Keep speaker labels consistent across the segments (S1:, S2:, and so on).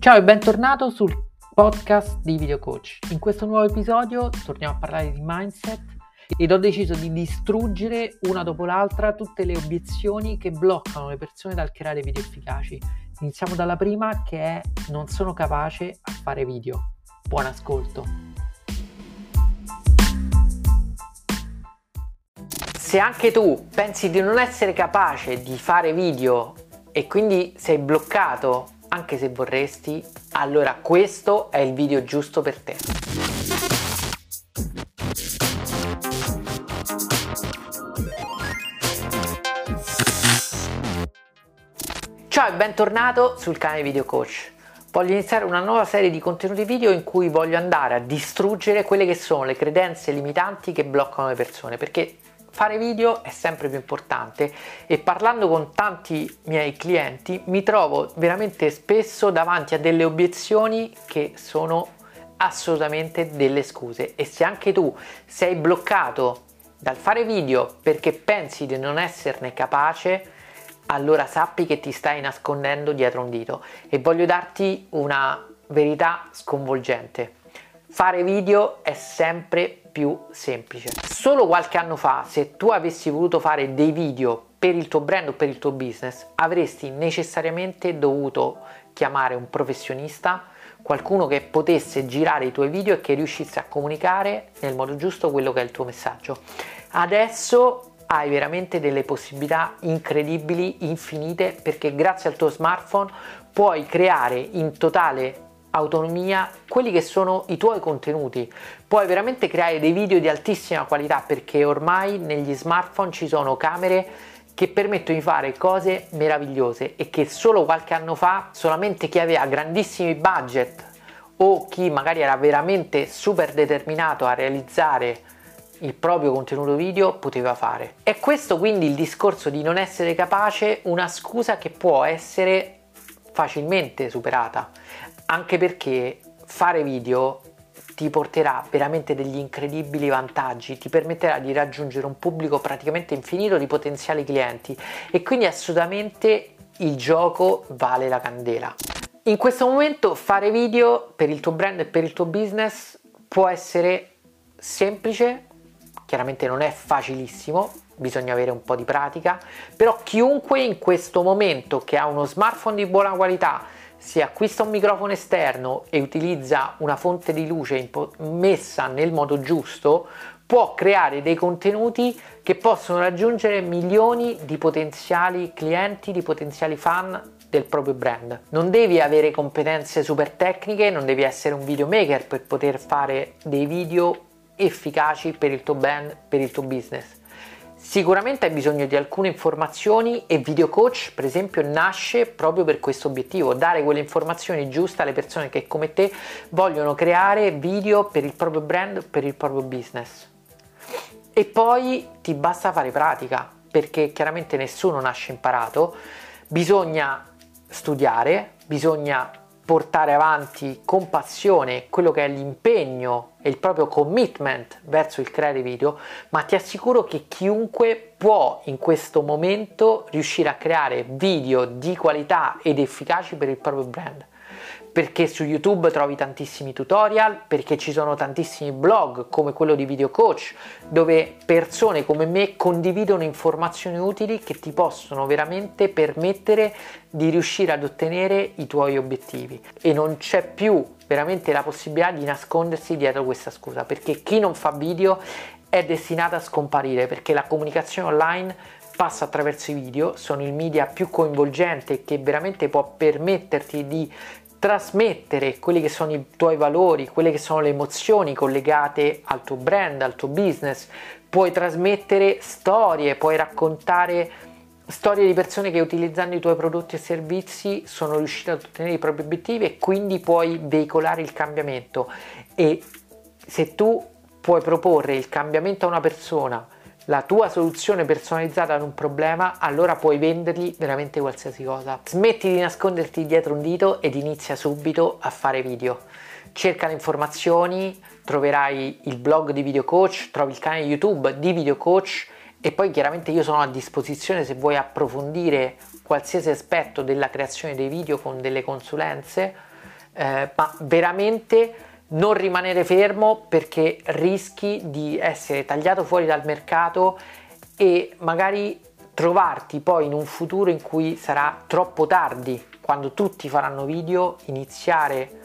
S1: Ciao e bentornato sul podcast di Video Coach. In questo nuovo episodio torniamo a parlare di mindset ed ho deciso di distruggere una dopo l'altra tutte le obiezioni che bloccano le persone dal creare video efficaci. Iniziamo dalla prima che è non sono capace a fare video. Buon ascolto. Se anche tu pensi di non essere capace di fare video e quindi sei bloccato anche se vorresti, allora questo è il video giusto per te. Ciao e bentornato sul canale Video Coach. Voglio iniziare una nuova serie di contenuti video in cui voglio andare a distruggere quelle che sono le credenze limitanti che bloccano le persone, perché fare video è sempre più importante e parlando con tanti miei clienti mi trovo veramente spesso davanti a delle obiezioni che sono assolutamente delle scuse. E se anche tu sei bloccato dal fare video perché pensi di non esserne capace allora sappi che ti stai nascondendo dietro un dito. E voglio darti una verità sconvolgente fare video è sempre più semplice. Solo qualche anno fa, se tu avessi voluto fare dei video per il tuo brand o per il tuo business, avresti necessariamente dovuto chiamare un professionista, qualcuno che potesse girare i tuoi video e che riuscisse a comunicare nel modo giusto quello che è il tuo messaggio. Adesso hai veramente delle possibilità incredibili, infinite, perché grazie al tuo smartphone puoi creare in totale autonomia quelli che sono i tuoi contenuti. Puoi veramente creare dei video di altissima qualità perché ormai negli smartphone ci sono camere che permettono di fare cose meravigliose e che solo qualche anno fa solamente chi aveva grandissimi budget o chi magari era veramente super determinato a realizzare il proprio contenuto video poteva fare. È questo quindi il discorso di non essere capace una scusa che può essere facilmente superata anche perché fare video ti porterà veramente degli incredibili vantaggi, ti permetterà di raggiungere un pubblico praticamente infinito di potenziali clienti e quindi assolutamente il gioco vale la candela. In questo momento fare video per il tuo brand e per il tuo business può essere semplice, chiaramente non è facilissimo, bisogna avere un po' di pratica, però chiunque in questo momento che ha uno smartphone di buona qualità, si acquista un microfono esterno e utilizza una fonte di luce messa nel modo giusto, può creare dei contenuti che possono raggiungere milioni di potenziali clienti, di potenziali fan del proprio brand. Non devi avere competenze super tecniche, non devi essere un videomaker per poter fare dei video efficaci per il tuo brand, per il tuo business. Sicuramente hai bisogno di alcune informazioni e Video Coach, per esempio, nasce proprio per questo obiettivo, dare quelle informazioni giuste alle persone che come te vogliono creare video per il proprio brand, per il proprio business. E poi ti basta fare pratica, perché chiaramente nessuno nasce imparato, bisogna studiare, bisogna portare avanti con passione quello che è l'impegno e il proprio commitment verso il creare video, ma ti assicuro che chiunque può in questo momento riuscire a creare video di qualità ed efficaci per il proprio brand perché su YouTube trovi tantissimi tutorial, perché ci sono tantissimi blog come quello di Video Coach, dove persone come me condividono informazioni utili che ti possono veramente permettere di riuscire ad ottenere i tuoi obiettivi. E non c'è più veramente la possibilità di nascondersi dietro questa scusa, perché chi non fa video è destinato a scomparire, perché la comunicazione online passa attraverso i video, sono il media più coinvolgente che veramente può permetterti di trasmettere quelli che sono i tuoi valori, quelle che sono le emozioni collegate al tuo brand, al tuo business, puoi trasmettere storie, puoi raccontare storie di persone che utilizzando i tuoi prodotti e servizi sono riuscite ad ottenere i propri obiettivi e quindi puoi veicolare il cambiamento e se tu puoi proporre il cambiamento a una persona la tua soluzione personalizzata ad un problema, allora puoi vendergli veramente qualsiasi cosa. Smetti di nasconderti dietro un dito ed inizia subito a fare video. Cerca le informazioni, troverai il blog di Video Coach, trovi il canale YouTube di Video Coach e poi chiaramente io sono a disposizione se vuoi approfondire qualsiasi aspetto della creazione dei video con delle consulenze eh, ma veramente non rimanere fermo perché rischi di essere tagliato fuori dal mercato e magari trovarti poi in un futuro in cui sarà troppo tardi, quando tutti faranno video, iniziare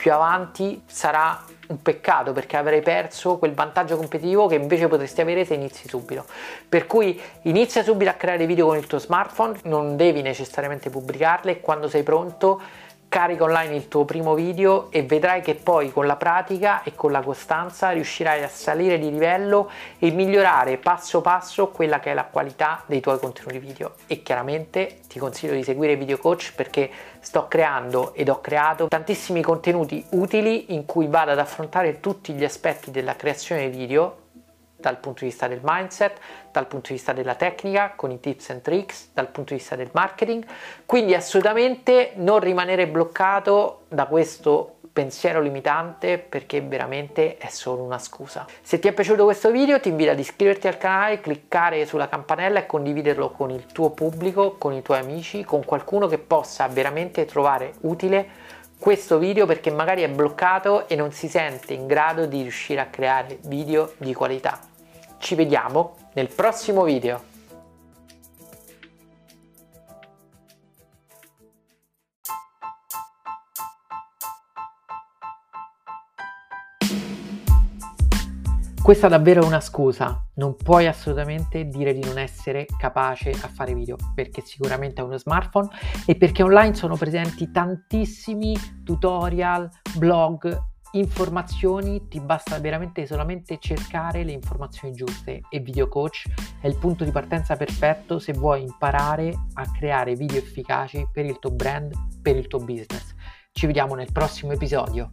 S1: più avanti sarà un peccato perché avrei perso quel vantaggio competitivo che invece potresti avere se inizi subito. Per cui inizia subito a creare video con il tuo smartphone, non devi necessariamente pubblicarle e quando sei pronto carica online il tuo primo video e vedrai che poi con la pratica e con la costanza riuscirai a salire di livello e migliorare passo passo quella che è la qualità dei tuoi contenuti video. E chiaramente ti consiglio di seguire Video Coach perché sto creando ed ho creato tantissimi contenuti utili in cui vado ad affrontare tutti gli aspetti della creazione video dal punto di vista del mindset, dal punto di vista della tecnica, con i tips and tricks, dal punto di vista del marketing. Quindi assolutamente non rimanere bloccato da questo pensiero limitante perché veramente è solo una scusa. Se ti è piaciuto questo video ti invito ad iscriverti al canale, cliccare sulla campanella e condividerlo con il tuo pubblico, con i tuoi amici, con qualcuno che possa veramente trovare utile questo video perché magari è bloccato e non si sente in grado di riuscire a creare video di qualità. Ci vediamo nel prossimo video. Questa davvero è una scusa, non puoi assolutamente dire di non essere capace a fare video perché sicuramente hai uno smartphone e perché online sono presenti tantissimi tutorial, blog, informazioni, ti basta veramente solamente cercare le informazioni giuste e Video Coach è il punto di partenza perfetto se vuoi imparare a creare video efficaci per il tuo brand, per il tuo business. Ci vediamo nel prossimo episodio.